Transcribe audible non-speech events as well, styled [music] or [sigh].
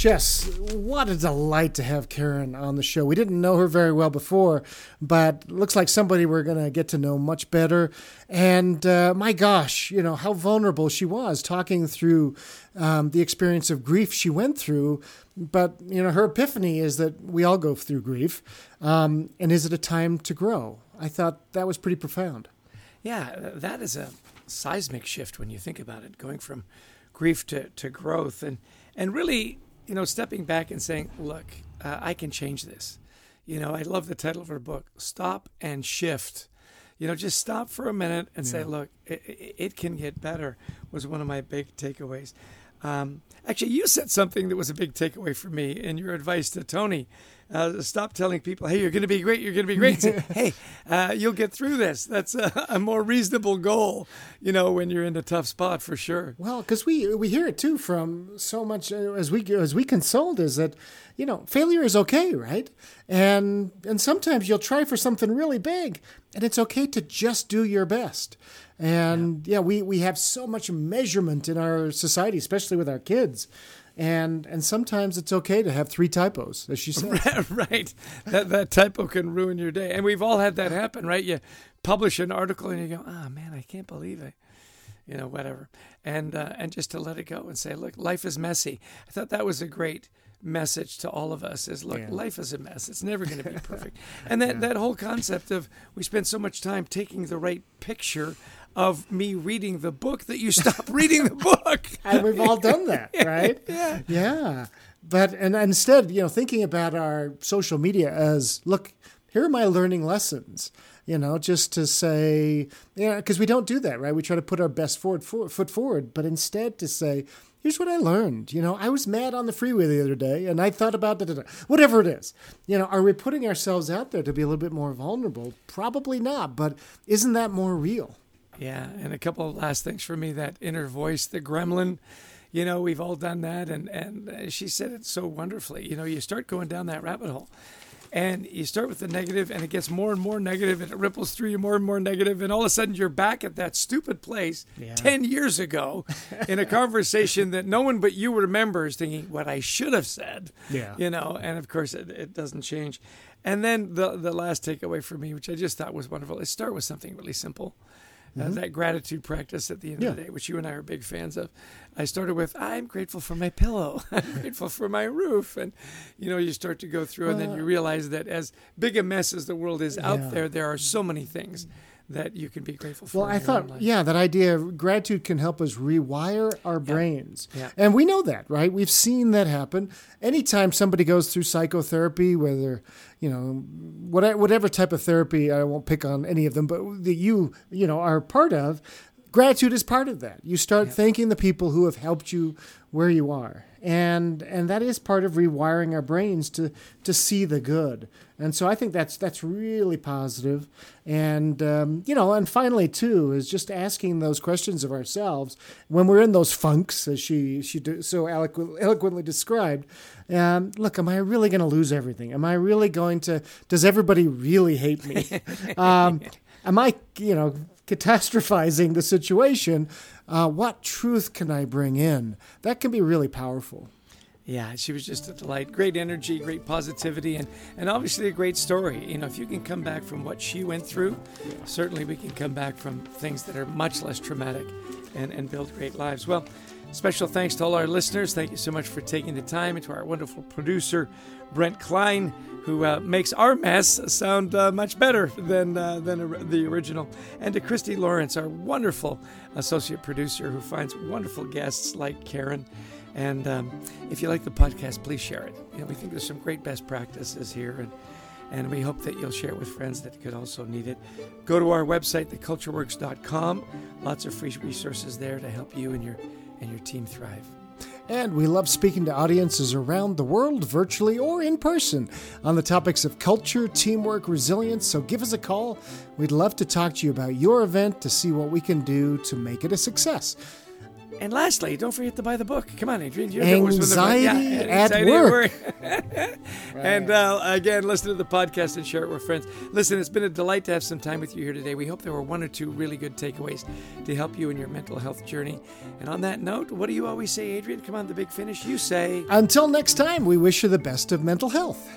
Jess, what a delight to have Karen on the show. We didn't know her very well before, but looks like somebody we're going to get to know much better. And uh, my gosh, you know, how vulnerable she was talking through um, the experience of grief she went through. But, you know, her epiphany is that we all go through grief. Um, and is it a time to grow? I thought that was pretty profound. Yeah, that is a seismic shift when you think about it, going from grief to, to growth. And, and really, you know, stepping back and saying, look, uh, I can change this. You know, I love the title of her book, Stop and Shift. You know, just stop for a minute and yeah. say, look, it, it, can get better, was one of my big takeaways. Um, actually, you said something that was a big takeaway for me in your advice to Tony uh, stop telling people, "Hey, you're going to be great. You're going to be great." Say, [laughs] hey, uh, you'll get through this. That's a, a, more reasonable goal, you know, when you're in a tough spot for sure. Well, because we we hear it too from so much uh, as we as we consult is that you know failure is okay, right? And and sometimes you'll try for something really big, and it's okay to just do your best. And yeah, yeah we we have so much measurement in our society, especially with our kids and and sometimes it's okay to have three typos, as she said. [laughs] right, that that typo can ruin your day, and we've all had that happen, right? You publish an article and you go, "Ah, oh, man, I can't believe it," you know, whatever, and uh, and just to let it go and say, "Look, life is messy." I thought that was a great message to all of us is look yeah. life is a mess it's never going to be [laughs] perfect and that, yeah. that whole concept of we spend so much time taking the right picture of me reading the book that you stop [laughs] reading the book. and we've all done that, [laughs] right? yeah. Yeah. But and instead, you know, thinking about our social media as look, here are my learning lessons. You know, just to say, you know, because we don't do that, right? We try to put our best forward, foot forward, but instead to say, here's what I learned. You know, I was mad on the freeway the other day and I thought about da, da, da. whatever it is. You know, are we putting ourselves out there to be a little bit more vulnerable? Probably not, but isn't that more real? Yeah, and a couple of last things for me that inner voice, the gremlin. You know, we've all done that, and and uh, she said it so wonderfully. You know, you start going down that rabbit hole, and you start with the negative, and it gets more and more negative, and it ripples through you more and more negative, and all of a sudden you're back at that stupid place yeah. ten years ago, in a conversation that no one but you remembers, thinking what I should have said. Yeah, you know, and of course it, it doesn't change. And then the the last takeaway for me, which I just thought was wonderful, is start with something really simple uh, mm-hmm. that gratitude practice at the end yeah. of the day, which you and I are big fans of. I started with, I'm grateful for my pillow. [laughs] I'm [laughs] grateful for my roof. And, you know, you start to go through, and then you realize that as big a mess as the world is yeah. out there, there are so many things that you can be grateful for. Well, I thought, yeah, that idea of gratitude can help us rewire our brains. Yeah. And we know that, right? We've seen that happen. Anytime somebody goes through psychotherapy, whether, you know, whatever type of therapy, I won't pick on any of them, but that you, you know, are part of, gratitude is part of that. You start yeah. thanking the people who have helped you where you are. And and that is part of rewiring our brains to to see the good. And so I think that's that's really positive. And um, you know, and finally too is just asking those questions of ourselves when we're in those funks, as she she so eloquently, eloquently described. Um, look, am I really going to lose everything? Am I really going to? Does everybody really hate me? [laughs] um, am I, you know, catastrophizing the situation, uh, what truth can I bring in? That can be really powerful. Yeah, she was just a delight. Great energy, great positivity, and, and obviously a great story. You know, if you can come back from what she went through, certainly we can come back from things that are much less traumatic and, and build great lives. Well, special thanks to all our listeners. Thank you so much for taking the time, and to our wonderful producer, Brent Klein who uh, makes our mess sound uh, much better than uh, than the original, and to Christy Lawrence, our wonderful associate producer, who finds wonderful guests like Karen. And um, if you like the podcast, please share it. You know, we think there's some great best practices here, and and we hope that you'll share it with friends that could also need it. Go to our website, thecultureworks.com. Lots of free resources there to help you and your and your team thrive. And we love speaking to audiences around the world, virtually or in person, on the topics of culture, teamwork, resilience. So give us a call. We'd love to talk to you about your event to see what we can do to make it a success. And lastly, don't forget to buy the book. Come on, Adrian. You're anxiety, yeah, at, anxiety work. at work. [laughs] And uh, again, listen to the podcast and share it with friends. Listen, it's been a delight to have some time with you here today. We hope there were one or two really good takeaways to help you in your mental health journey. And on that note, what do you always say, Adrian? Come on, the big finish. You say. Until next time, we wish you the best of mental health.